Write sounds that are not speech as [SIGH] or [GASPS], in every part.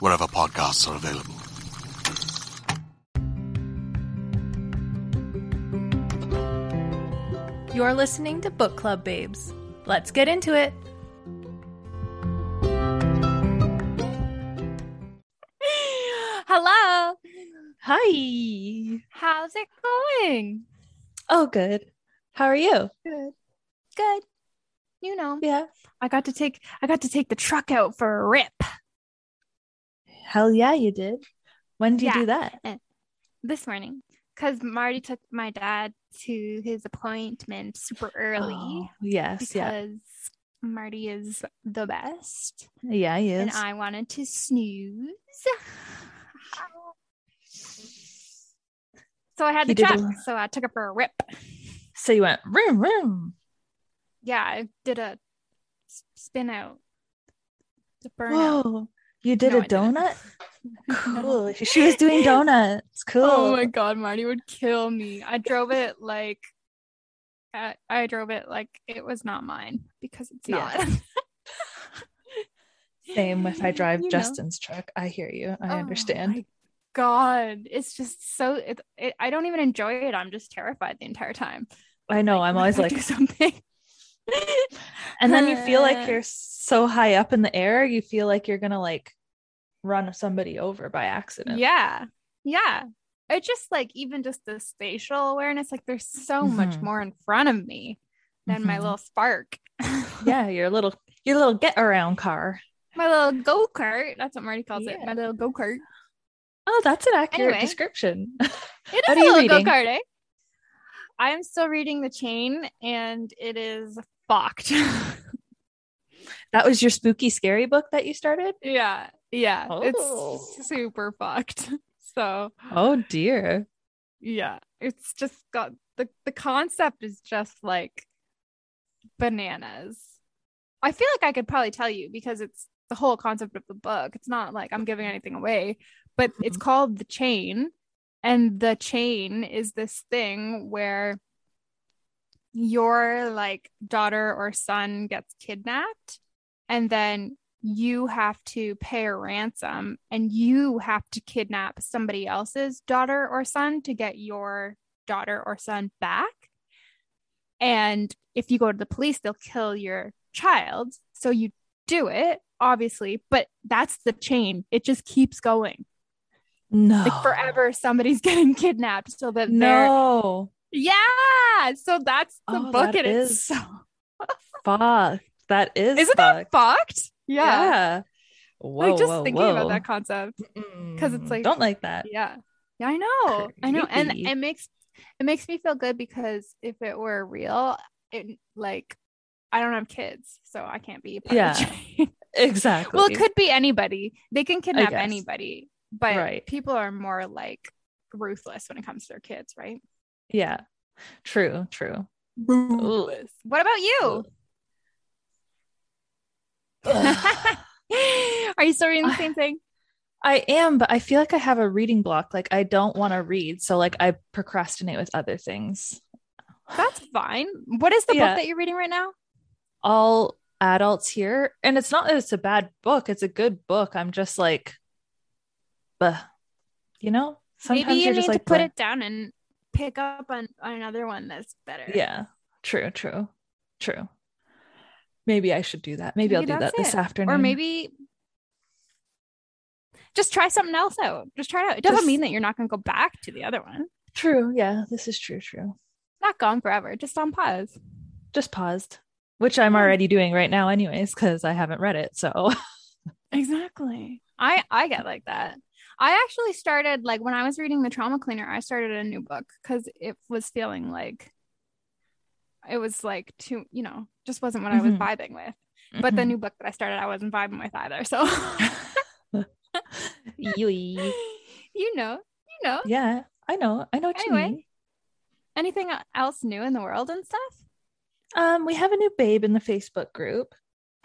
wherever podcasts are available. You're listening to Book Club Babes. Let's get into it. Hello. Hi. How's it going? Oh, good. How are you? Good. Good. You know, Yeah. I got to take I got to take the truck out for a rip Hell yeah, you did. When did you do that? Uh, this morning because Marty took my dad to his appointment super early Oh, yes. Yeah. because Marty is the best Yeah, he is. and I wanted to snooze. So I had the did a- so I took it for a rip. so you went room room. Yeah, I did a spin out. The burnout. You did No, a donut? [LAUGHS] Cool. She was doing donuts. [LAUGHS] Oh cool. Oh my god, Marty would kill me. I drove it like I, I drove it like it was not mine because it's Yeah. not. [LAUGHS] Same if I drive You know. Justin's truck. I hear you. I Oh understand. god, it's just so it, it, I don't even enjoy it. I'm just terrified the entire time. I know. Like, I'm always like, something. And then you feel like [LAUGHS] you're so high up in the air, you feel like you're gonna like run somebody over by accident. Yeah. Yeah. It's just like even just the spatial awareness, like there's so much Mhm. more in front of me than my Mhm. little spark. [LAUGHS] Yeah, your little your little get around car. my little go-kart. That's what Marty calls it. My little go-kart. Oh, that's an accurate Anyway. description. [LAUGHS] It is a little go-kart, eh? I am still reading The Chain and it is fucked. [LAUGHS] that was your spooky scary book that you started? yeah. Yeah. Oh. It's super fucked. [LAUGHS] So Oh dear. yeah. It's just got the the concept is just like bananas. I feel like I could probably tell you because it's the whole concept of the book. It's not like I'm giving anything away, but it's Mhm. called The Chain. And the chain is this thing where your like daughter or son gets kidnapped and then you have to pay a ransom and you have to kidnap somebody else's daughter or son to get your daughter or son back. And if you go to the police, they'll kill your child. So you do it, obviously, but that's the chain. It just keeps going. No. Like forever, somebody's [LAUGHS] getting kidnapped so that No. Yeah. So that's the Oh, book, that and it's is so [LAUGHS] Fuck. That is isn't that fucked. fucked? Yeah. Yeah. Whoa, like just whoa, thinking whoa. about that concept. Because it's like- don't like that. Yeah. Yeah, I know. I know. And it makes it makes me feel good because if it were real, it like I don't have kids, so I can't be part Yeah. Exactly. [LAUGHS] well, it could be anybody. They can kidnap anybody, but Right. people are more like ruthless when it comes to their kids, right? Yeah. True. True. What about you? [LAUGHS] are you still reading the same thing? I am, but I feel like I have a reading block. Like I don't want to read, so like I procrastinate with other things. That's fine. What is the Yeah. book that you're reading right now? All adults here, and it's not that it's a bad book. It's a good book. I'm just like, but you know, sometimes Maybe you you're need just like, to put "Bleh." it down and pick up on, on another one that's better. Yeah. True. True. True. Maybe I should do that. Maybe, I'll do that that's this afternoon. Or maybe just try something else out. Just try it out. It doesn't Just- mean that you're not going to go back to the other one. True. Yeah. This is true. True. Not gone forever. Just on pause. Just paused, which I'm already doing right now, anyways, because I haven't read it. So [LAUGHS] Exactly. I I get like that. I actually started like when I was reading the trauma cleaner, I started a new book because it was feeling like it was like too, you know, just wasn't what I was Mhm. vibing with. But the Mhm. new book that I started, I wasn't vibing with either. So [LAUGHS] [LAUGHS] you know, you know. Yeah, I know. I know what you Anyway. mean. Anything else new in the world and stuff? Um, we have a new babe in the Facebook group.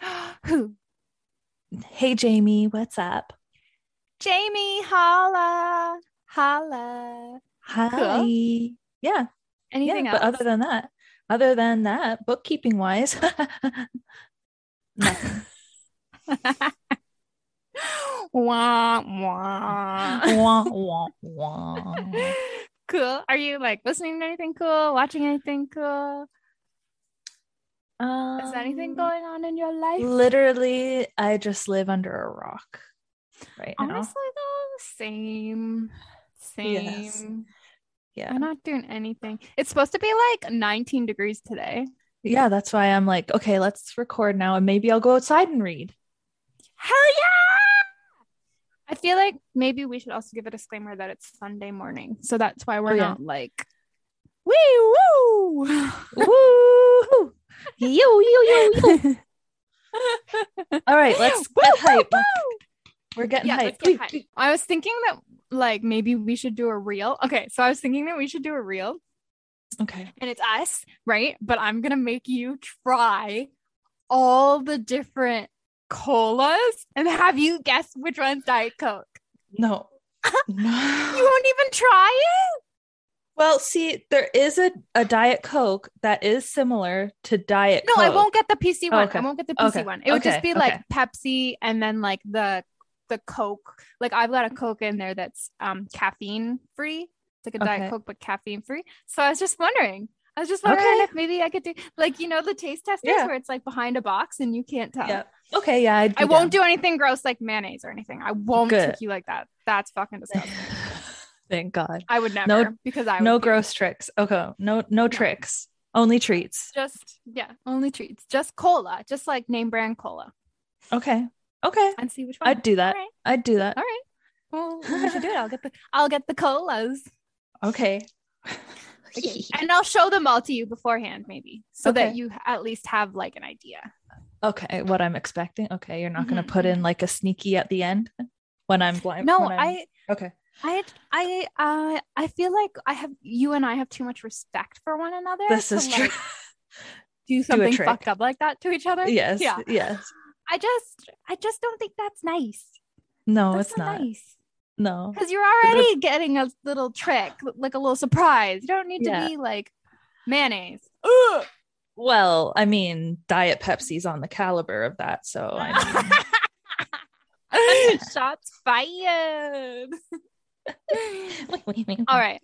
[GASPS] [GASPS] Who? Hey Jamie, what's up? Jamie, holla, holla. Hi. Yeah, Anything yeah. else? But other than that, other than that, bookkeeping wise, [LAUGHS] nothing. [LAUGHS] wah, wah. wah, wah, wah. cool. Are you like listening to anything cool? Watching anything cool? Is anything Um, going on in your life? Literally, I just live under a rock right now. Honestly, though, same, same. Yes. Yeah. I'm not doing anything. It's supposed to be like 19 degrees today. Yeah, that's why I'm like, okay, let's record now and maybe I'll go outside and read. Hell yeah! I feel like maybe we should also give a disclaimer that it's Sunday morning. So that's why we're Oh, yeah. not like, wee woo! Woo! [LAUGHS] Yo, yo, yo, yo. [LAUGHS] All right, let's Woo, get woo, hype. woo! We're getting Yeah, hype. let's get hype. I was thinking that like maybe we should do a reel. Okay, so I was thinking that we should do a reel Okay. and it's us, right? But I'm gonna make you try all the different colas and have you guess which one's Diet Coke. No. [LAUGHS] No. You won't even try it? Well, see, there is a, a Diet Coke that is similar to Diet No, Coke. I won't get the PC one. Oh, okay. I won't get the PC Okay. one. It would just Okay. be like Pepsi and then like the the Coke. Like I've got a Coke in there that's um caffeine free. It's like a Diet Coke but caffeine free. So I was just wondering. I was just wondering Okay. if maybe I could do like you know the taste testers Yeah. where it's like behind a box and you can't tell. Yeah. Okay, yeah, I won't do anything gross like mayonnaise or anything. I won't Good. trick you like that. That's fucking [LAUGHS] disgusting. Thank God. I would never because I No gross tricks. Okay. No no tricks. Only treats. Just yeah, only treats. Just cola, just like name brand cola, Okay. Okay. and see which one. I'd do that. Right. I'd do that. All right. Well, [LAUGHS] we should do it. I'll get the I'll get the colas. Okay. [LAUGHS] And I'll show them all to you beforehand, maybe. So that you at least have like an idea. Okay, what I'm expecting. Okay, you're not going Mhm, to put in like a sneaky at the end when I'm blind. No, I'm- I Okay. I I uh I feel like I have you and I have too much respect for one another. This to, is true. [LAUGHS] do something trick. fucked up like that to each other. yes. Yeah. Yes. I just I just don't think that's nice. No, that's it's not. nice. No. Because you're already getting a little trick, like a little surprise. You don't need Yeah. to be like mayonnaise. Ugh. Well, I mean, Diet Pepsi's on the caliber of that, so I mean, [LAUGHS] Shots fired. all [LAUGHS] All right.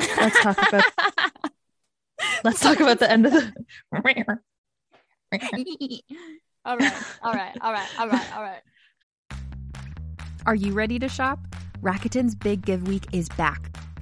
Let's talk about [LAUGHS] let's talk about the end of the all right. All right. All right. All right. All right. Are you ready to shop? Rakuten's Big Give Week is back.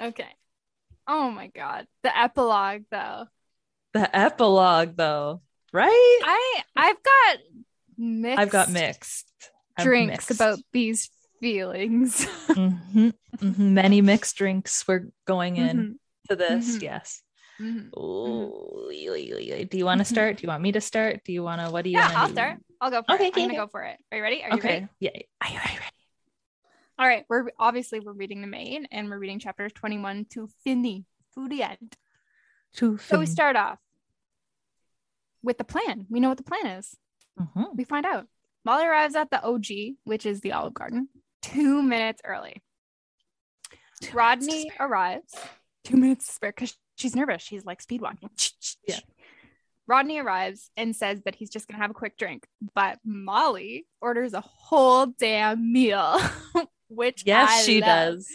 Okay. Oh my god. The epilogue though. The epilogue, though, right? I I've got mixed I've got mixed drinks mixed. about these feelings. [LAUGHS] Mhm, mhm. many mixed drinks were going in Mhm, to this. Mhm. Yes. mhm. Ooh, do you want to start? Do you want me to start? Do you want to? What do you? Yeah, I'll do? start. I'll go for Okay, it. I'm okay, gonna go for it. Are you ready? Are you Okay. ready? Yeah. Are you, are you ready? All right. We're obviously we're reading the Maid and we're reading chapters 21 to Finny to the end. Two. So we start off with the plan. We know what the plan is. Mhm. We find out. Molly arrives at the OG, which is the Olive Garden, two minutes early. Two Rodney spare. arrives two minutes to spare because she's nervous. She's like speed walking. [LAUGHS] Yeah. Rodney arrives and says that he's just gonna have a quick drink, but Molly orders a whole damn meal, [LAUGHS] which Yes, I she love. does.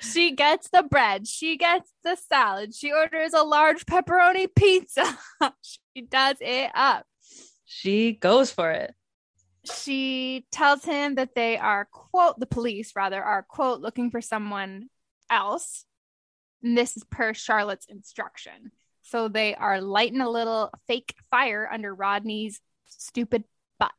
She gets the bread. She gets the salad. She orders a large pepperoni pizza. [LAUGHS] she does it up. She goes for it. She tells him that they are, quote, the police rather, are, quote, looking for someone else. And this is per Charlotte's instruction. So they are lighting a little fake fire under Rodney's stupid butt.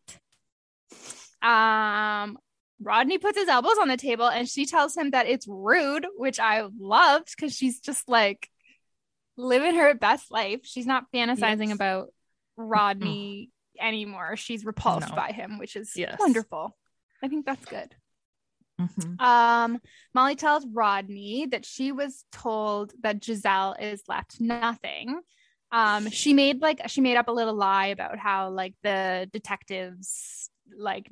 Um, Rodney puts his elbows on the table and she tells him that it's rude, which I loved because she's just like living her best life. She's not fantasizing Yes. about Rodney anymore. She's repulsed No. by him, which is Yes. wonderful. I think that's good. Mhm. Um, Molly tells Rodney that she was told that Giselle is left nothing. Um, she made like she made up a little lie about how like the detectives like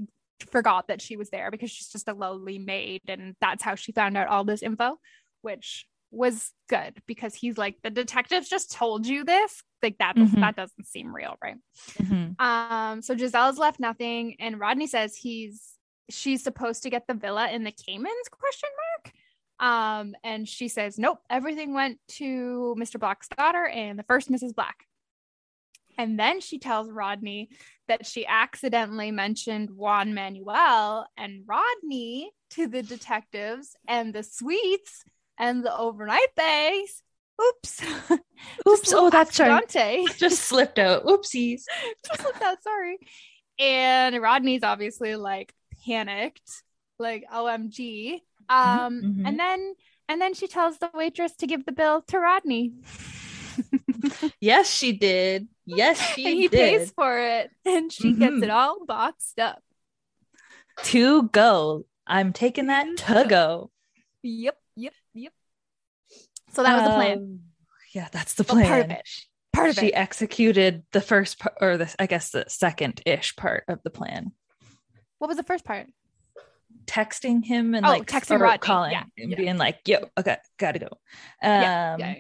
forgot that she was there because she's just a lowly maid, and that's how she found out all this info, which was good because he's like the detectives just told you this like that Mhm. that doesn't seem real right Mhm. um, so Giselle's left nothing, and Rodney says he's she's supposed to get the villa in the Caymans question mark. Um, and she says, Nope, everything went to Mr. Black's daughter and the first Mrs. Black. And then she tells Rodney that she accidentally mentioned Juan Manuel and Rodney to the detectives and the suites and the overnight bays. Oops. [LAUGHS] Oops. Oh, that's right. Dante Just slipped out. Oopsies. [LAUGHS] just like that. Sorry. And Rodney's obviously like panicked, like OMG. Um, mhm. and then and then she tells the waitress to give the bill to Rodney. [LAUGHS] Yes, she did. Yes, she and he did. pays for it, and she gets Mhm. it all boxed up. to go. I'm taking that to go. Yep, yep, yep. So that was the plan. Um, Yeah, that's the Well, plan. part of it. Part of she it. executed the first part, or the I guess the second ish part of the plan. What was the first part? Texting him and Oh, like texting or Rodney. calling Yeah, and yeah. being like, "Yo, okay, gotta go." Um, yeah.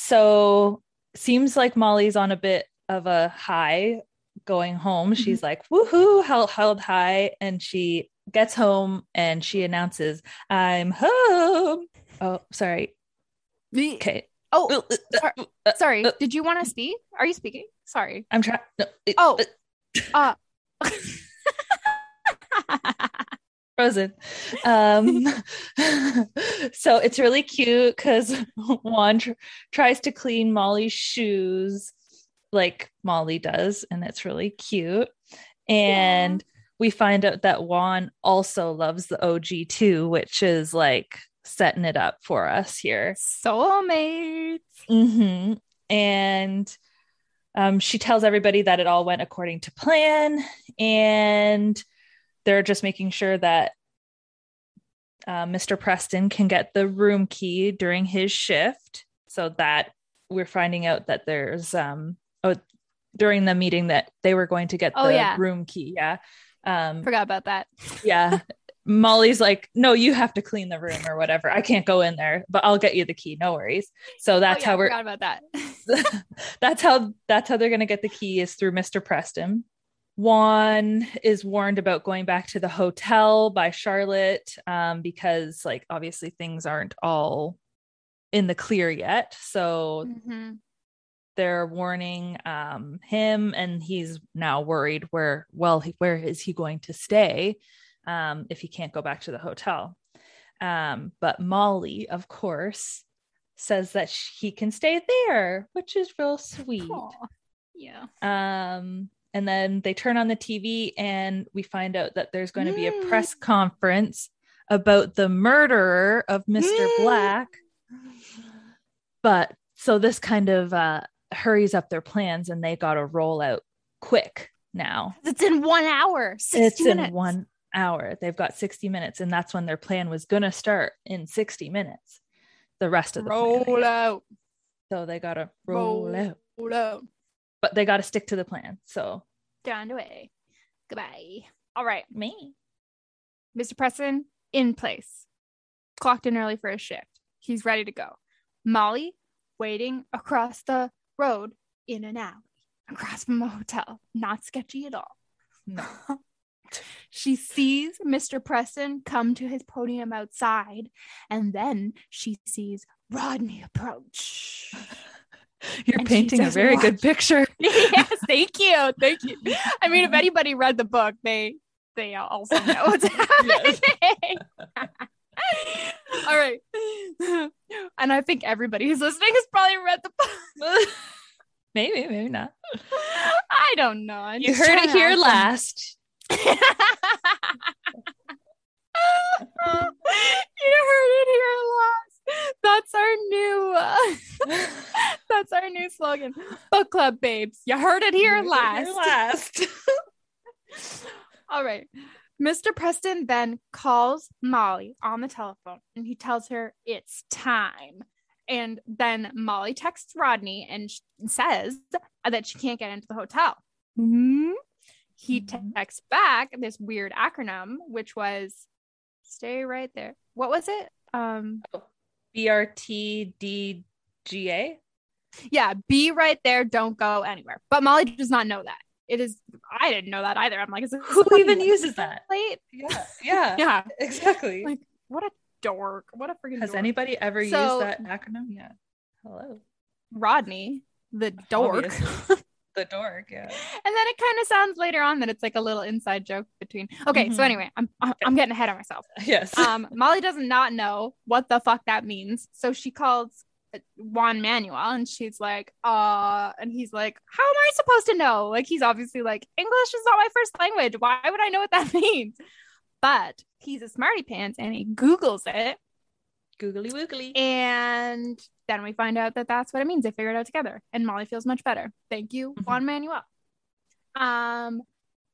So seems like Molly's on a bit of a high going home. Mm-hmm. She's like, woohoo, held, held high. And she gets home and she announces, I'm home. Oh, sorry. Okay. Oh, sorry. Uh, sorry. uh, Did you want to speak? Are you speaking? Sorry. I'm trying. No, Oh. uh, Uh. [LAUGHS] [LAUGHS] frozen. Um, [LAUGHS] so it's really cute because Juan tr- tries to clean Molly's shoes like Molly does, and it's really cute. And we find out that Juan also loves the OG too, which is like setting it up for us here. Soulmates. hmm And um, she tells everybody that it all went according to plan, and they're just making sure that uh, Mr. Preston can get the room key during his shift, so that we're finding out that there's um oh during the meeting that they were going to get Oh, the yeah. room key. Yeah. Um, Forgot about that. yeah. Molly's like, no, you have to clean the room or whatever. I can't go in there, but I'll get you the key. No worries. So that's oh, yeah, how we're forgot about that. [LAUGHS] that's how that's how they're gonna get the key is through Mr. Preston. Juan is warned about going back to the hotel by Charlotte um, because, like, obviously things aren't all in the clear yet. So Mhm. they're warning um, him, and he's now worried where, well, he, where is he going to stay um, if he can't go back to the hotel? Um, but Molly, of course, says that sh- he can stay there, which is real sweet. Aw. Yeah. Um, and then they turn on the TV, and we find out that there's going to be a Mm. press conference about the murderer of Mr. Mm. Black. But so this kind of uh, hurries up their plans, and they got to roll out quick now. It's in one hour. 60 it's minutes. in one hour. They've got 60 minutes, and that's when their plan was going to start in 60 minutes. The rest of the Roll out. So they got to roll Roll. out, Roll out. but they got to stick to the plan. So Down the way. Goodbye. All right. me. Mr. Preston in place. Clocked in early for his shift. He's ready to go. Molly waiting across the road in an alley across from a hotel. Not sketchy at all. No. [LAUGHS] She sees Mr. Preston come to his podium outside, and then she sees Rodney approach. [LAUGHS] You're And painting a very good [LAUGHS] picture. yes, thank you, thank you. I mean, if mm-hmm. anybody read the book, they they also know what's [LAUGHS] happening. [LAUGHS] All right, and I think everybody who's listening has probably read the book. maybe, maybe not. I don't know. I'm You heard it here last. you heard it here last. [LAUGHS] That's our new. Uh, [LAUGHS] that's our new slogan. Book club babes. You heard it here You heard it last. last. [LAUGHS] All right. Mr. Preston then calls Molly on the telephone and he tells her it's time. And then Molly texts Rodney and says that she can't get into the hotel. Mhm. He Mhm. texts back this weird acronym, which was stay right there. What was it? Um, BRTDGA. yeah, be right there. Don't go anywhere. But Molly does not know that. It is, I didn't know that either. I'm like, is Who even like uses that? Late? Yeah, yeah, [LAUGHS] Yeah. exactly. [LAUGHS] Like, what a dork. What a freaking Has dork. anybody ever So- used that acronym? yet? Hello. Rodney, the dork. [LAUGHS] The dork. Yeah. and then it kind of sounds later on that it's like a little inside joke between. Okay, so Mhm. anyway, I'm I'm I'm getting ahead of myself. [LAUGHS] Yes. Um, Molly does not know what the fuck that means, so she calls uh, Juan Manuel and she's like, uh, and he's like, how am I supposed to know? Like he's obviously like English is not my first language. Why would I know what that [LAUGHS] means? But he's a smarty pants and he Googles it Googly woogly. And then we find out that that's what it means. They figure it out together, and Molly feels much better. Thank you, Mhm. Juan Manuel. Um,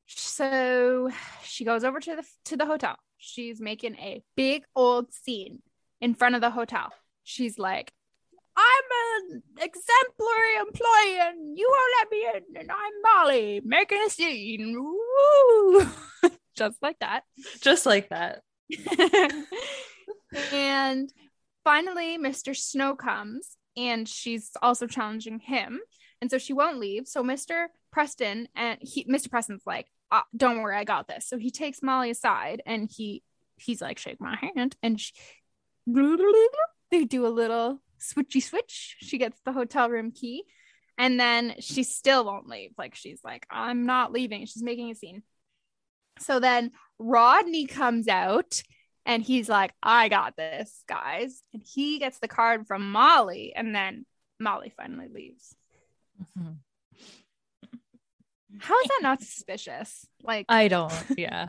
so she goes over to the to the hotel. She's making a big old scene in front of the hotel. She's like, "I'm an exemplary employee, and you won't let me in, and I'm Molly making a scene." Woo! [LAUGHS] Just like that. Just like that. [LAUGHS] and finally, Mr. Snow comes and she's also challenging him. And so she won't leave. So Mr. Preston and he, Mr. Preston's like, uh, don't worry, I got this. So he takes Molly aside and he, he's like, shake my hand. And she, they do a little switchy switch. She gets the hotel room key and then she still won't leave. Like she's like, I'm not leaving. She's making a scene. So then Rodney comes out and he's like, I got this, guys. And he gets the card from Molly, and then Molly finally leaves. Mhm. How is that not suspicious? Like, I don't. Yeah.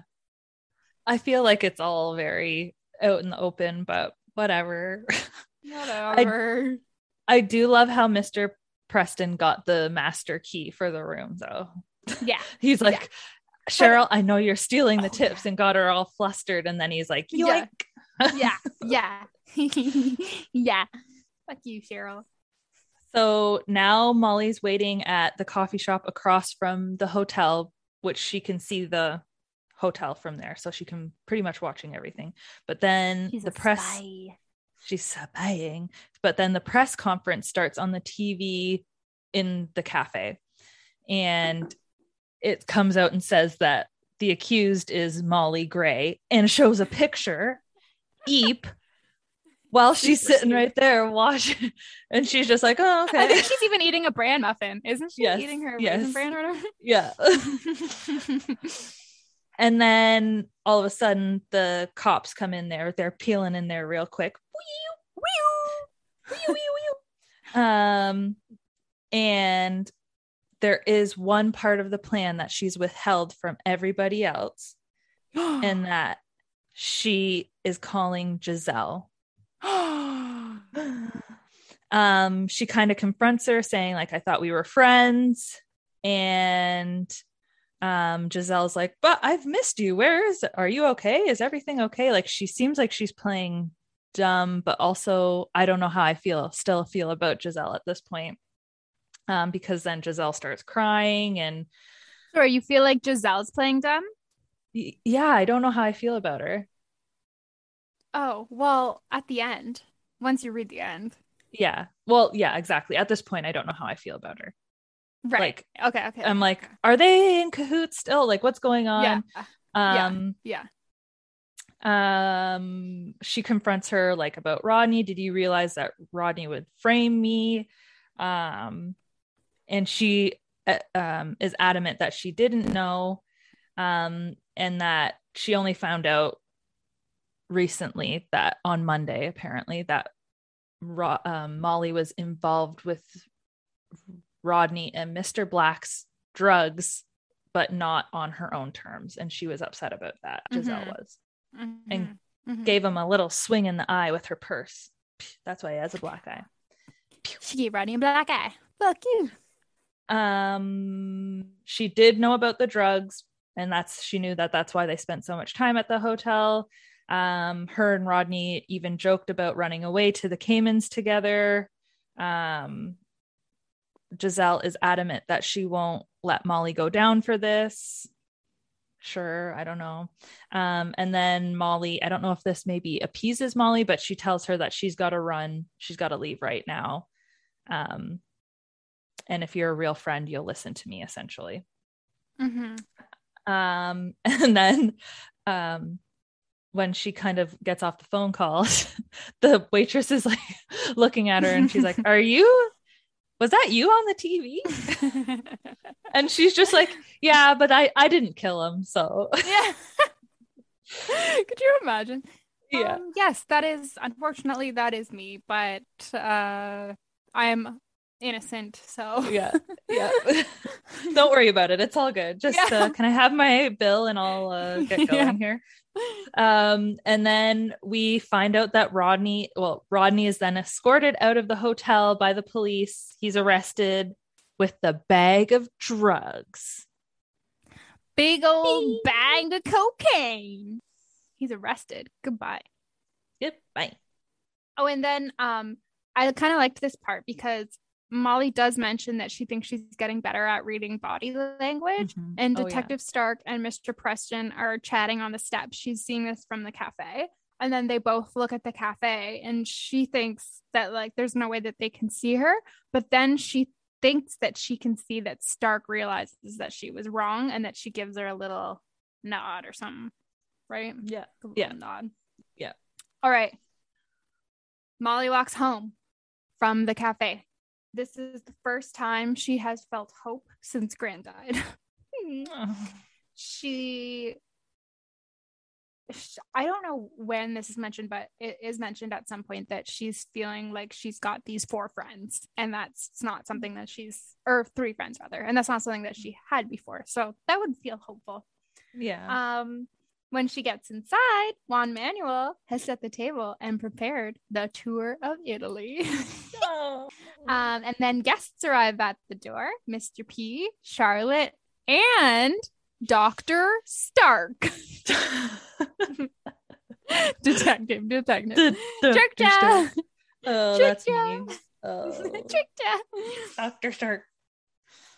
I feel like it's all very out in the open, but whatever. [LAUGHS] Whatever. I do love how Mr. Preston got the master key for the room, though. yeah. [LAUGHS] He's like, Cheryl, I know you're stealing the Oh, tips, and got her all flustered. And then he's like, Yeah. yoink. Yeah. [LAUGHS] Yeah. [LAUGHS] yeah. Fuck you, Cheryl. So now Molly's waiting at the coffee shop across from the hotel, which she can see the hotel from there. So she can pretty much watching everything. But then the press she's spying. But then the press conference starts on the TV in the cafe. And it comes out and says that the accused is Molly Gray and shows a picture, Eep, while [LAUGHS] she's Super sitting right there watching. [LAUGHS] And she's just like, oh, okay. I think she's even eating a bran muffin, isn't she? Yes, Eating her yes. bran or whatever. [LAUGHS] yeah. and then all of a sudden the cops come in there. They're peeling in there real quick. Um, and there is one part of the plan that she's withheld from everybody else, and [GASPS] that she is calling Giselle. [GASPS] Um, she kind of confronts her, saying, like, I thought we were friends. And um Giselle's like, but I've missed you. Where is are you okay? Is everything okay? Like she seems like she's playing dumb, but also I don't know how I feel still feel about Giselle at this point. Um, because then Giselle starts crying and Sorry, you feel like Giselle's playing dumb? y- yeah, I don't know how I feel about her. Oh, well, at the end, once you read the end. Yeah. Well, yeah, exactly. At this point, I don't know how I feel about her. Right. Like, okay, okay. I'm like, okay. are they in cahoots still? Like, what's going on? yeah. yeah. Um, Yeah. um she confronts her like about rodney did you realize that rodney would frame me um and she uh, um is adamant that she didn't know um and that she only found out recently that on monday apparently that Ro- um, molly was involved with rodney and mr black's drugs but not on her own terms and she was upset about that giselle Mhm. was Mhm. Mhm. gave him a little swing in the eye with her purse. That's why he has a black eye. She gave Rodney a black eye. Fuck you. Um, she did know about the drugs, and that's she knew that that's why they spent so much time at the hotel. Um, her and Rodney even joked about running away to the Caymans together. Um, Giselle is adamant that she won't let Molly go down for this. Sure, I don't know. Um, and then Molly, I don't know if this maybe appeases Molly, but she tells her that she's got to run, she's got to leave right now. Um, and if you're a real friend, you'll listen to me essentially. Mhm. Um, [LAUGHS] and then um, when she kind of gets off the phone call, [LAUGHS] the waitress is like [LAUGHS] looking at her and she's like, Are you? Was that you on the TV? And she's just like, Yeah, but I I didn't kill him, so yeah. Could you imagine? yeah. Um, yes, that is unfortunately that is me, but uh I am innocent, so yeah yeah [LAUGHS] don't worry about it it's all good just Yeah. uh, can i have my bill and i'll uh, [LAUGHS] get going Yeah. here um and then we find out that rodney well rodney is then escorted out of the hotel by the police he's arrested with the bag of drugs Big old bag of cocaine. He's arrested. Goodbye. Goodbye. Oh, and then um I kind of liked this part because Molly does mention that she thinks she's getting better at reading body language. Mhm. And Oh, yeah. Detective Stark and Mr. Preston are chatting on the steps. She's seeing this from the cafe. And then they both look at the cafe and she thinks that like there's no way that they can see her. But then she thinks that she can see that Stark realizes that she was wrong and that she gives her a little nod or something. Right? yeah Yeah. Nod. Yeah. All right. Molly walks home from the cafe. This is the first time she has felt hope since Grant died. [LAUGHS] she sh- I don't know when this is mentioned, but it is mentioned at some point that she's feeling like she's got these four friends, and that's not something that she's, or three friends rather, and that's not something that she had before. So that would feel hopeful. yeah Um, When she gets inside, Juan Manuel has set the table and prepared the tour of Italy. [LAUGHS] Oh. um, and then guests arrive at the door Mr. P, Charlotte, and Dr. Stark. [LAUGHS] detective, detective. The- the- Trick. Oh, Trick that's. Oh. [LAUGHS] Dr. Stark.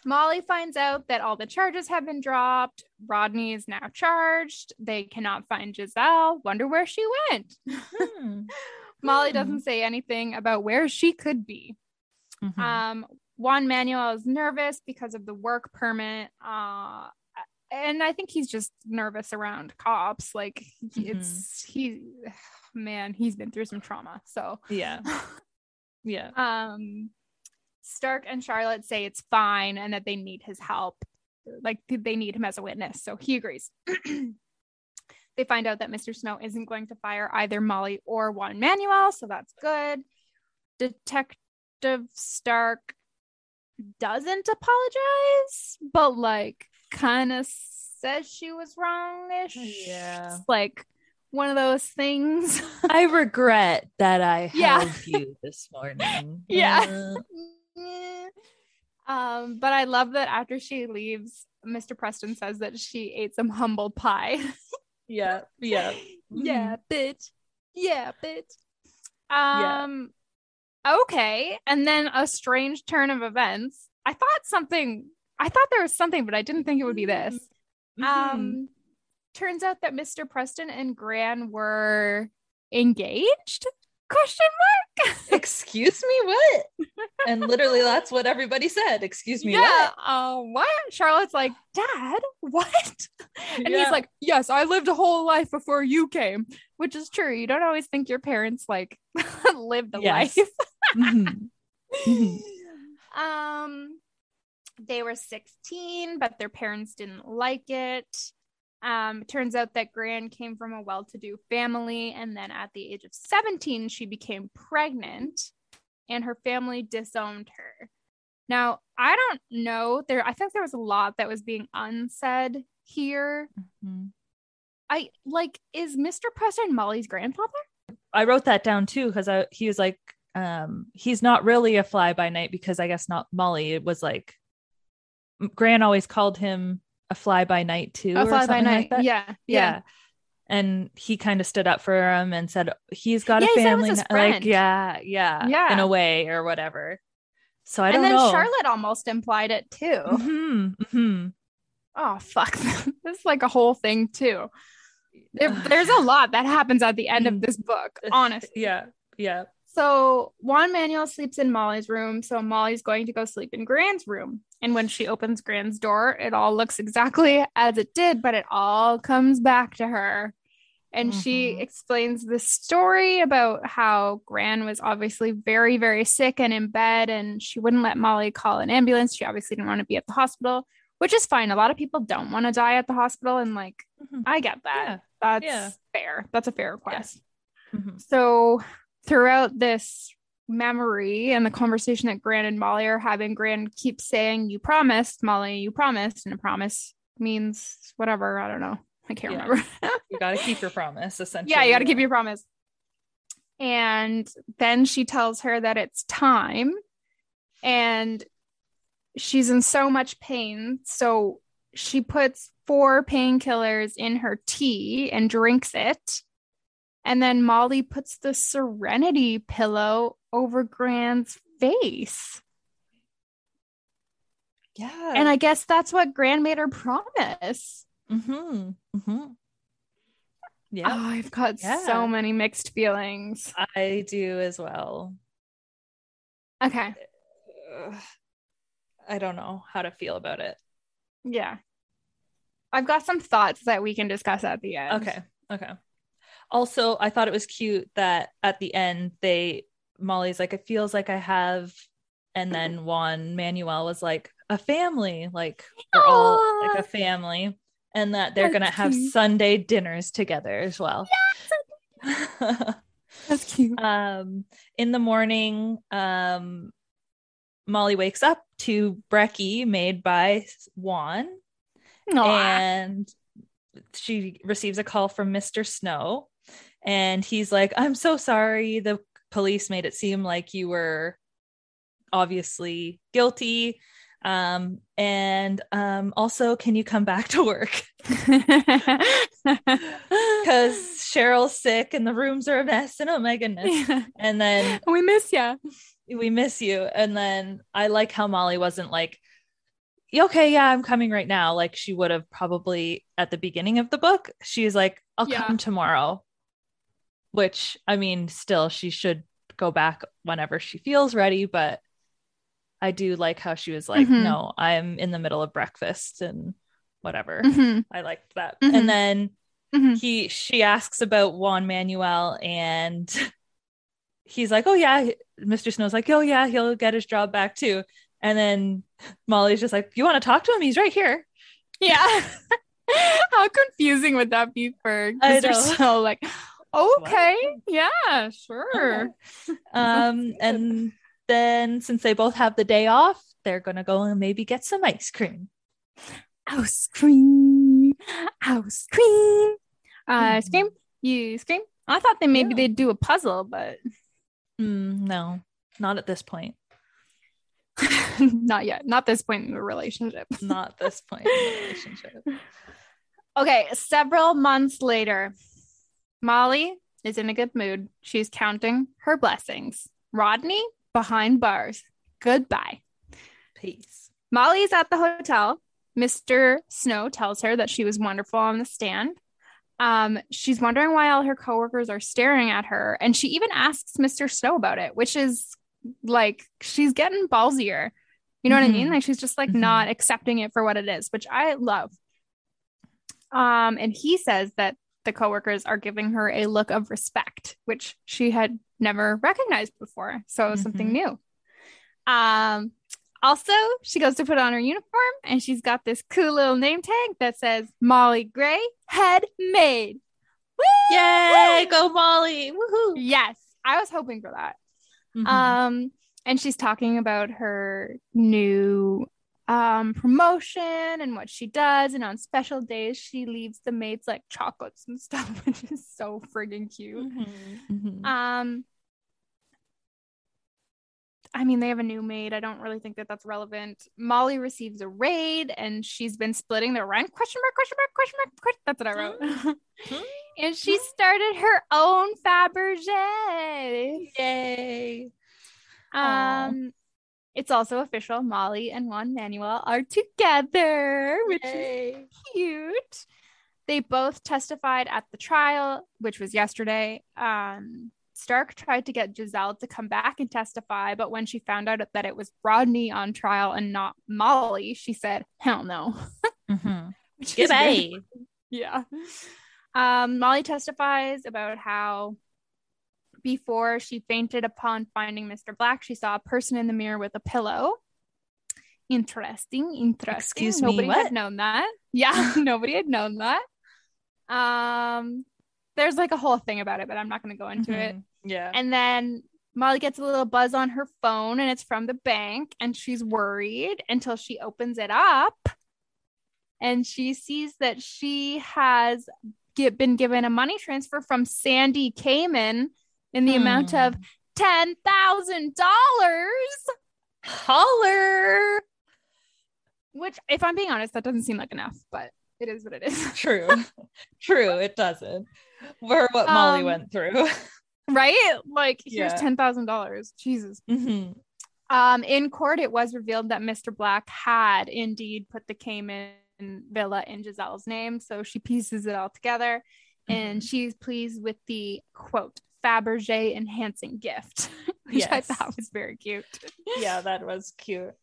Molly finds out that all the charges have been dropped. Rodney is now charged. They cannot find Giselle. Wonder where she went. Hmm. [LAUGHS] Molly Hmm. doesn't say anything about where she could be. Mhm. Um, Juan Manuel is nervous because of the work permit. Uh, and I think he's just nervous around cops. Like it's he, man, he's been through some trauma. So, yeah. [LAUGHS] Yeah. um, Stark and Charlotte say it's fine and that they need his help. Like they need him as a witness. So he agrees. [CLEARS THROAT] they find out that Mr. Snow isn't going to fire either Molly or Juan Manuel. So that's good. Detective Stark doesn't apologize, but like kind of says she was wrongish. Yeah. Like one of those things. I regret that I [LAUGHS] Yeah. held you this morning. [LAUGHS] Yeah. Uh, [LAUGHS] um, but I love that after she leaves, Mr. Preston says that she ate some humble pie. [LAUGHS] yeah. Yeah. yeah, bitch. Yeah, bitch. Yeah. Um okay. And then a strange turn of events. I thought something I thought there was something, but I didn't think it would be this. Mhm. Um turns out that Mr. Preston and Gran were engaged? Question mark. [LAUGHS] Excuse me, what? And literally, that's what everybody said. Excuse me, yeah. what? Uh, what? Charlotte's like, Dad, what? [LAUGHS] And Yeah. he's like, Yes, I lived a whole life before you came, which is true. You don't always think your parents like [LAUGHS] lived the Yes. life. Mhm. Mhm. Um, they were 16, but their parents didn't like it. Um, turns out that Gran came from a well to do family, and then at the age of 17, she became pregnant, and her family disowned her. Now, I don't know. There, I think there was a lot that was being unsaid here. Mhm. I like, is Mr. Preston Molly's grandfather? I wrote that down too because I he was like, um, he's not really a fly by night because I guess not Molly. It was like Gran always called him a fly by night too. A or fly by something night. like that. yeah, yeah. And he kind of stood up for him and said he's got Yeah, a he said it was family. friend. Like, yeah, yeah, Yeah. in a way or whatever. So I don't know. And then know. Charlotte almost implied it too. Mhm, mhm. Oh fuck. [LAUGHS] this is like a whole thing too. There- [SIGHS] there's a lot that happens at the end of this book, honestly. Yeah, yeah. So Juan Manuel sleeps in Molly's room, so Molly's going to go sleep in Gran's room. And when she opens Gran's door, it all looks exactly as it did, but it all comes back to her. And she Mhm. explains this story about how Gran was obviously very, very sick and in bed, and she wouldn't let Molly call an ambulance. She obviously didn't want to be at the hospital, which is fine. A lot of people don't want to die at the hospital, and like, Mhm. I get that. Yeah. That's Yeah. fair. That's a fair request. Mhm. So throughout this memory and the conversation that Gran and Molly are having, Gran keeps saying, You promised, Molly, you promised. And a promise means whatever. I don't know. I can't Yeah. remember. You got to keep your promise, essentially. [LAUGHS] yeah, you got to keep your promise. And then she tells her that it's time. And she's in so much pain. So she puts four painkillers in her tea and drinks it. And then Molly puts the serenity pillow over Gran's face. Yeah. And I guess that's what Gran made her promise. Mm-hmm. Mm-hmm. Yeah, Oh, I've got Yeah. so many mixed feelings. I do as well. Okay. [SIGHS] I don't know how to feel about it. Yeah. I've got some thoughts that we can discuss at the end. Okay. Okay. Also, I thought it was cute that at the end they Molly's like, it feels like I have, and then [LAUGHS] Juan Manuel was like, a family, like we're all like a family, and that they're gonna That's have. Sunday dinners together as well. [LAUGHS] That's cute. um in the morning um molly wakes up to brekkie made by juan Aw. and she receives a call from Mr. Snow and he's like, I'm so sorry. The police made it seem like you were obviously guilty. Um, and um, also, can you come back to work? [LAUGHS] Because Cheryl's sick and the rooms are a mess, and oh my goodness. [LAUGHS] And then we miss you. we miss you. And then I like how Molly wasn't like, okay, yeah, I'm coming right now. Like she would have probably at the beginning of the book. She's like, I'll Yeah. come tomorrow. Which I mean, still, she should go back whenever she feels ready. But I do like how she was like, Mhm. no, I'm in the middle of breakfast and whatever. Mhm. I liked that. Mhm. And then Mhm. he she asks about Juan Manuel and [LAUGHS] he's like, Oh yeah, Mr. Snow's like, Oh yeah, he'll get his job back too. And then Molly's just like, You want to talk to him? He's right here. Yeah. [LAUGHS] How confusing would that be for Mr. know. Snow? Like, okay, yeah, sure. [LAUGHS] Um, and then since they both have the day off, they're gonna go and maybe get some ice cream. Ice cream, ice cream, ice Mhm. cream. You scream. I thought they maybe Yeah. they'd do a puzzle, but Mm, no, not at this point. [LAUGHS] not yet. Not this point in the relationship. Not this point in the relationship. [LAUGHS] Okay, several months later, Molly is in a good mood. She's counting her blessings. Rodney behind bars. Goodbye. Peace. Molly's at the hotel. Mr. Snow tells her that she was wonderful on the stand. Um, she's wondering why all her coworkers are staring at her, and she even asks Mr. Snow about it, which is like she's getting ballsier. You know what I mean? Mhm. Like she's just like Mhm. not accepting it for what it is, which I love. Um, and he says that the coworkers are giving her a look of respect, which she had never recognized before. So something Mhm. new. Um, also, she goes to put on her uniform and she's got this cool little name tag that says Molly Gray, head maid. Woo! Yay, go Molly. Woohoo. Yes, I was hoping for that. Mhm. Um, and she's talking about her new um promotion and what she does. And on special days, she leaves the maids like chocolates and [LAUGHS] stuff, which is so friggin' cute. Mhm. Um, I mean, they have a new maid. I don't really think that that's relevant. Molly receives a raid, and she's been splitting the rent. Question mark? Question mark? Question mark? Question. That's what I wrote. [LAUGHS] and she started her own Fabergé. Yay. Aw. Um, it's also official. Molly and Juan Manuel are together, which is cute. They both testified at the trial, which was yesterday. Um, Stark tried to get Giselle to come back and testify, but when she found out that it was Rodney on trial and not Molly, she said, "Hell no." Mhm. [LAUGHS] Which is really- yeah. Um, Molly testifies about how before she fainted upon finding Mr. Black, she saw a person in the mirror with a pillow. Interesting, interesting. Excuse me, nobody what? had known that. Yeah, [LAUGHS] [LAUGHS] nobody had known that. Um, there's like a whole thing about it, but I'm not going to go into it. Mhm. Yeah. And then Molly gets a little buzz on her phone and it's from the bank and she's worried until she opens it up and she sees that she has get, been given a money transfer from Sandy Kamen in the amount of $10,000, holler. which if I'm being honest, that doesn't seem like enough, but it is what it is. [LAUGHS] True. True. It doesn't. For what Molly Um, went through. right? Like here's Yeah. $10,000. Jesus. Mhm. Um, in court, it was revealed that Mr. Black had indeed put the Cayman villa in Giselle's name. So she pieces it all together and she's pleased with the quote Fabergé enhancing gift, [LAUGHS] which I Yes. thought was very cute. Yeah, [LAUGHS] that was cute.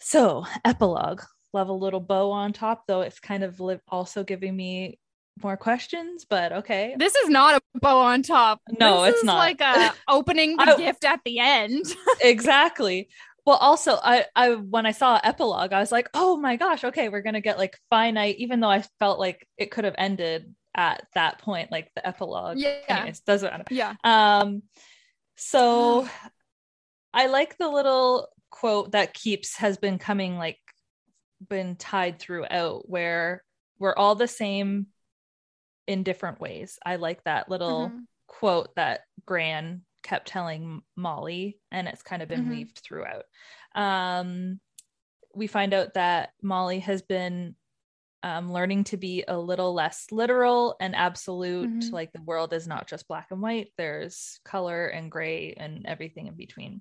So, epilogue. Love a little bow on top, though it's kind of li- also giving me more questions, but okay. This is not a bow on top. No, This it's not. like a [LAUGHS] opening the I- gift at the end. exactly. Well, also, I, I when I saw epilogue, I was like, oh my gosh, okay, we're gonna get like finite, even though I felt like it could have ended at that point, like the epilogue. Yeah. Anyways, doesn't matter. yeah. Um, so I like the little quote that keeps has been coming like been tied throughout where we're all the same in different ways. I like that little Mhm. quote that Gran kept telling Molly, and it's kind of been Mhm. weaved throughout. Um, we find out that Molly has been um, learning to be a little less literal and absolute. Mhm. Like the world is not just black and white, there's color and gray and everything in between.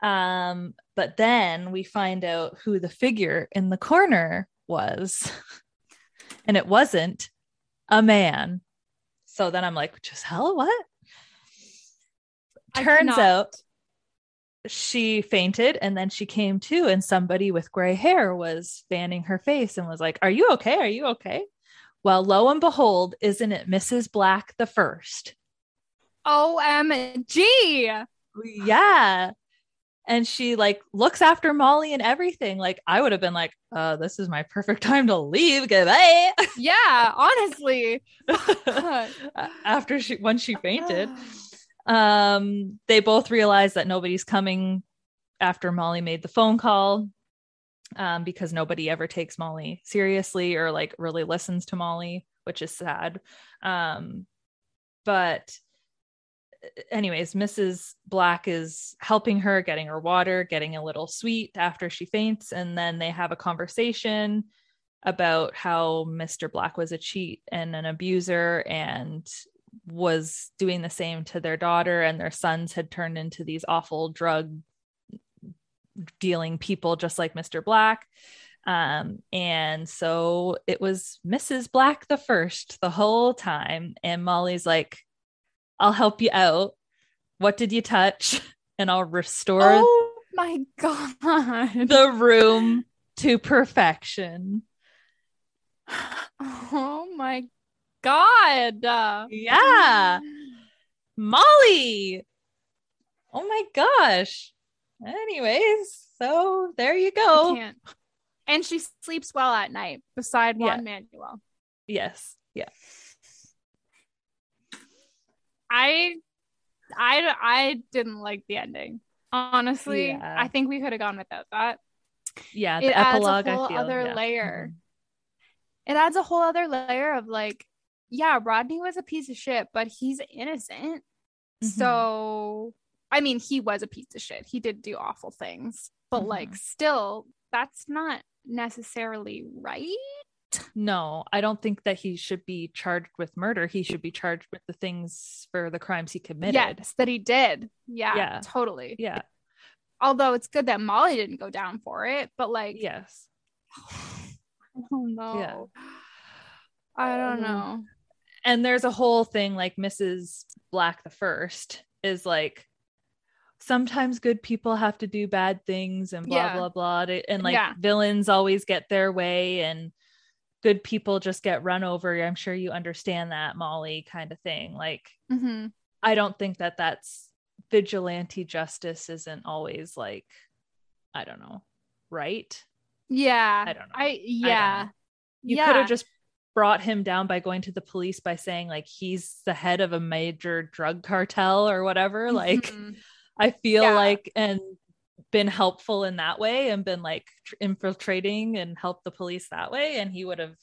Um, but then we find out who the figure in the corner was, [LAUGHS] and it wasn't a man. So then I'm like, Giselle, what? Turns out she fainted and then she came to, and somebody with gray hair was fanning her face and was like, Are you okay? Are you okay? Well, lo and behold, isn't it Mrs. Black the first? OMG. Yeah. And she like looks after Molly and everything. Like I would have been like, uh, this is my perfect [LAUGHS] time to leave. Goodbye. Yeah, honestly. [LAUGHS] after she when she fainted. [SIGHS] Um, they both realize that nobody's coming after Molly made the phone call. Um, because nobody ever takes Molly seriously or like really listens to Molly, which is sad. Um, but anyways, Mrs. Black is helping her, getting her water, getting a little sweet after she faints, and then they have a conversation about how Mr. Black was a cheat and an abuser and was doing the same to their daughter and their sons had turned into these awful drug dealing people just like Mr. Black. Um, and so it was Mrs. Black the first the whole time. And Molly's like, I'll help you out. What did you touch? [LAUGHS] And I'll restore Oh my god. the room to perfection. [SIGHS] Oh my god. Yeah. Molly. Oh my gosh. Anyways, so there you go. And she sleeps well at night beside Yeah. Juan Manuel. Yes. Yeah. I I I didn't like the ending. Honestly, Yeah. I think we could have gone without that. Yeah. It The adds a epilogue, whole feel. other yeah. layer. Mhm. It adds a whole other layer of like, yeah, Rodney was a piece of shit, but he's innocent. Mhm. So, I mean, he was a piece of shit. He did do awful things, but Mhm. like, still, that's not necessarily right. No, I don't think that he should be charged with murder. He should be charged with the things for the crimes he committed. Yes, that he did. Yeah, Yeah. totally. Yeah. Although it's good that Molly didn't go down for it, but like, Yes. [SIGHS] oh no. Yeah. I don't know. And there's a whole thing like Mrs. Black the first is like sometimes good people have to do bad things and blah Yeah. blah blah to- and like Yeah. villains always get their way and good people just get run over i'm sure you understand that molly kind of thing like hmm i don't think that that's vigilante justice isn't always like i don't know right Yeah. I don't know. I yeah. know. you yeah. could have just brought him down by going to the police by saying like he's the head of a major drug cartel or whatever like Mhm. i feel Yeah. like and been helpful in that way and been like tr- infiltrating and helped the police that way and he would have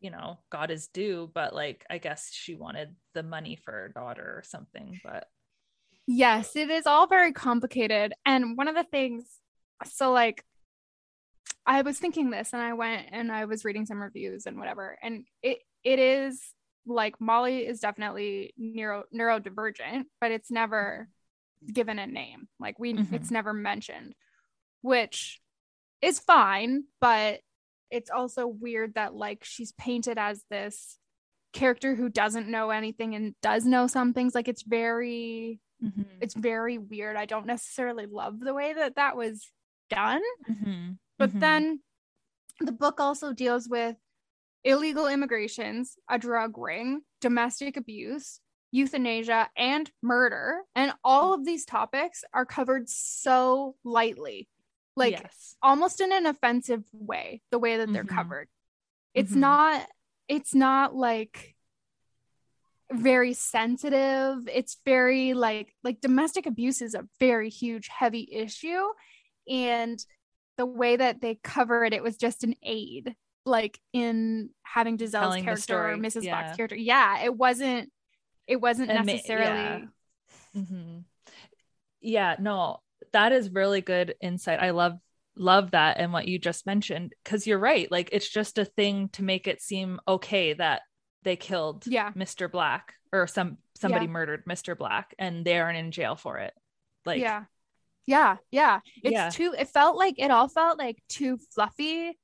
you know got his due but like i guess she wanted the money for her daughter or something but Yes, it is all very complicated. And one of the things, so like, I was thinking this and I went and I was reading some reviews and whatever. And it it is like Molly is definitely neuro neurodivergent, but it's never given a name. Like we Mhm. it's never mentioned, which is fine, but it's also weird that like she's painted as this character who doesn't know anything and does know some things. Like it's very it's very weird. I don't necessarily love the way that that was done. Mhm. But Mhm. then the book also deals with illegal immigrations, a drug ring, domestic abuse, euthanasia, and murder. And all of these topics are covered so lightly, like yes almost in an offensive way, the way that they're Mhm. covered. It's Mhm. not, it's not like very sensitive. It's very like like domestic abuse is a very huge heavy issue and the way that they cover it it was just an aid like in having Giselle's Telling character or Mrs. yeah. Black's character. Yeah, it wasn't it wasn't And necessarily yeah. hmm Yeah, no, that is really good insight. I love love that and what you just mentioned because you're right. Like it's just a thing to make it seem okay that they killed Yeah. Mr. Black or some somebody Yeah. murdered Mr. Black and they aren't in jail for it. Like yeah. Yeah, yeah. It's Yeah. too it felt like it all felt like too fluffy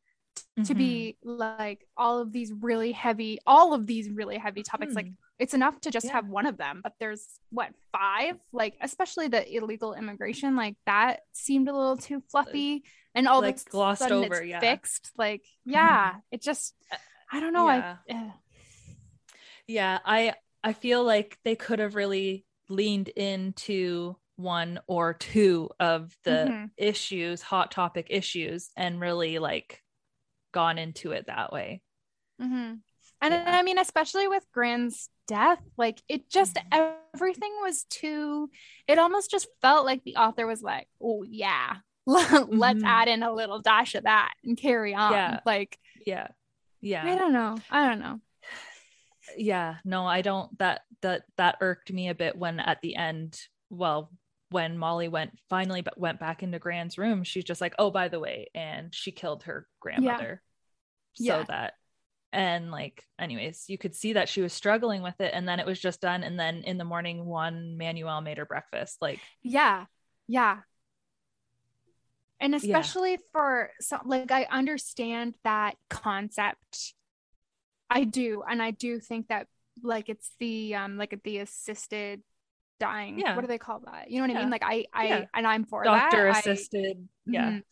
to mhm. be like all of these really heavy all of these really heavy topics like Mhm. it's enough to just Yeah. have one of them but there's what five like especially the illegal immigration like that seemed a little too fluffy and all like glossed sudden over, it's yeah. fixed like yeah it just i don't know Yeah. i eh. yeah i i feel like they could have really leaned into one or two of the Mhm. issues hot topic issues and really like gone into it that way Mhm. and Yeah. i mean especially with Gran's death like it just Mhm. everything was too it almost just felt like the author was like oh yeah [LAUGHS] let's Mhm. add in a little dash of that and carry on Yeah. like yeah yeah i don't know i don't know [SIGHS] yeah no i don't that that that irked me a bit when at the end well when molly went finally but went back into Gran's room she's just like oh by the way and she killed her grandmother Yeah. so Yeah. that and like anyways you could see that she was struggling with it and then it was just done and then in the morning Juan Manuel made her breakfast like Yeah. Yeah. And Yeah. especially for so like I understand that concept. I do. And I do think that like it's the um like the assisted dying. Yeah. What do they call that? You know what I mean? Like I I Yeah. and I'm for doctor that. I- assisted yeah Mhm.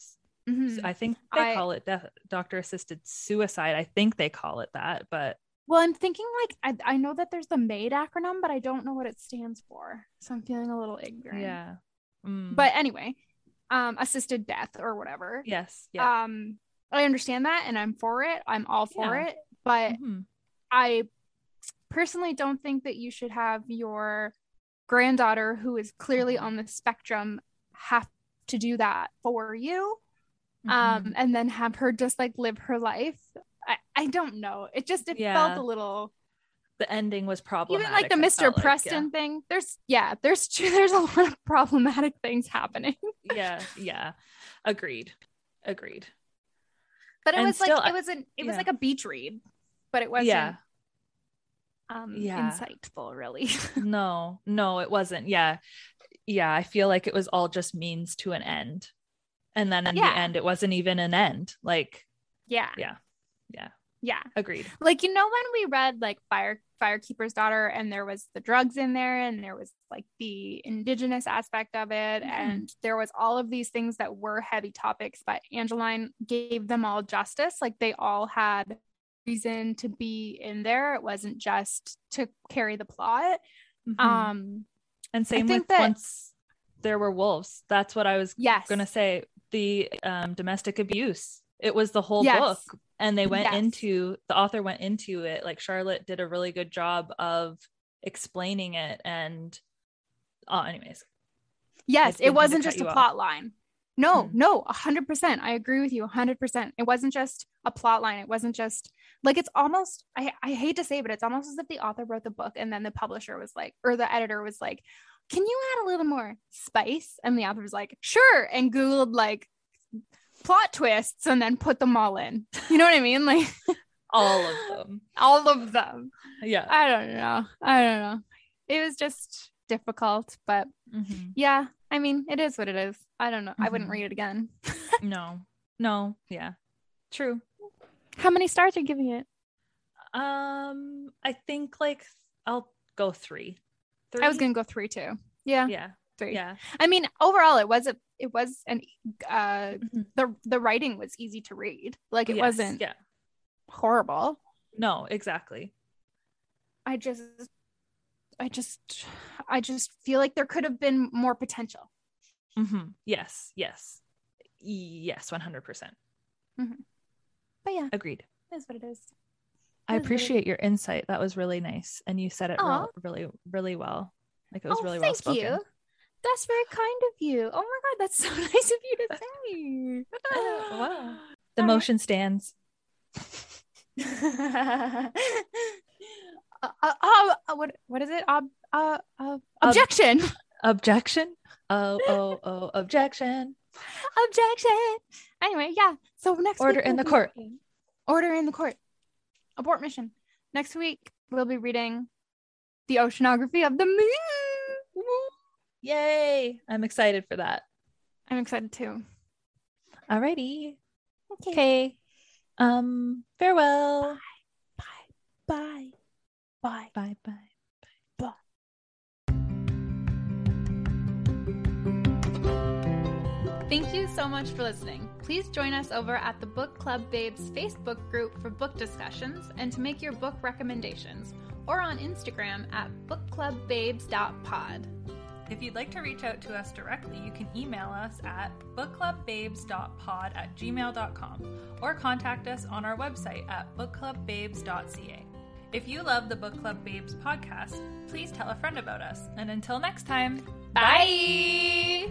Mhm. i think they I- call it def- doctor assisted suicide i think they call it that but Well, I'm thinking like I, I know that there's the MAID acronym, but I don't know what it stands for. So I'm feeling a little ignorant. yeah Mm. But anyway, um assisted death or whatever. yes yeah um i understand that and i'm for it i'm all for Yeah. it but Mhm. i personally don't think that you should have your granddaughter who is clearly Mhm. on the spectrum have to do that for you Mhm. um and then have her just like live her life i, I don't know it just it Yeah. felt a little the ending was problematic even like the mr like, yeah. preston thing there's yeah there's [LAUGHS] there's a lot of problematic things happening yeah yeah agreed agreed but it And was still, like it was an it was like a beach read but it wasn't Yeah. Um Yeah. insightful really [LAUGHS] no no it wasn't yeah yeah i feel like it was all just means to an end and then in Yeah. the end it wasn't even an end like yeah Yeah. Yeah. yeah agreed like you know when we read like fire firekeeper's daughter and there was the drugs in there and there was like the indigenous aspect of it Mhm. and there was all of these things that were heavy topics but angeline gave them all justice like they all had reason to be in there it wasn't just to carry the plot Mhm. um and same with that- once there were wolves that's what i was yes gonna say the um domestic abuse it was the whole Yes. book and they went Yes. into the author went into it like charlotte did a really good job of explaining it and oh anyways Yes, it wasn't just a off. plot line. No, Hmm. no, a hundred percent. I agree with you, a hundred percent. It wasn't just a plot line. It wasn't just like it's almost. I I hate to say, it, but it's almost as if the author wrote the book and then the publisher was like, or the editor was like, "Can you add a little more spice?" And the author was like, "Sure," and googled like plot twists and then put them all in. [LAUGHS] You know what I mean? Like [LAUGHS] all of them [LAUGHS] all of them. yeah I don't know. I don't know. It was just difficult, but Mhm. yeah, I mean, it is what it is. I don't know. I wouldn't Mhm. read it again. no no yeah true How many stars are you giving it? um i think like i'll go three, I was gonna go three too. Yeah, yeah three. yeah I mean, overall, it was a it was an uh Mhm. the the writing was easy to read. Like it Yes, wasn't yeah horrible. no exactly I just I just I just feel like there could have been more potential. Mm-hmm. yes yes yes 100% But yeah, agreed it is what it is. I It is what it appreciate your insight. That was really nice, and you said it real, really, really well. Like it was oh, really well thank spoken. you. That's very kind of you. Oh my god, that's [LAUGHS] so nice of you to say. [LAUGHS] [GASPS] wow. The All right. motion stands. [LAUGHS] uh, uh, uh, what what is it? Ob, uh, uh, objection. Objection. Oh, oh, oh, objection. objection. Anyway, yeah. So next Order week in the court. reading- Order in the court. Abort mission. Next week we'll be reading the oceanography of the moon. Yay. I'm excited for that. I'm excited too. Alrighty. Okay. Okay. Um, farewell. Bye. Bye. Bye. Bye bye. Thank you so much for listening. Please join us over at the Book Club Babes Facebook group for book discussions and to make your book recommendations, or on Instagram at bookclubbabes.pod. If you'd like to reach out to us directly, you can email us at bookclubbabes.pod at gmail.com or contact us on our website at bookclubbabes.ca. If you love the Book Club Babes podcast, please tell a friend about us. And until next time, Bye!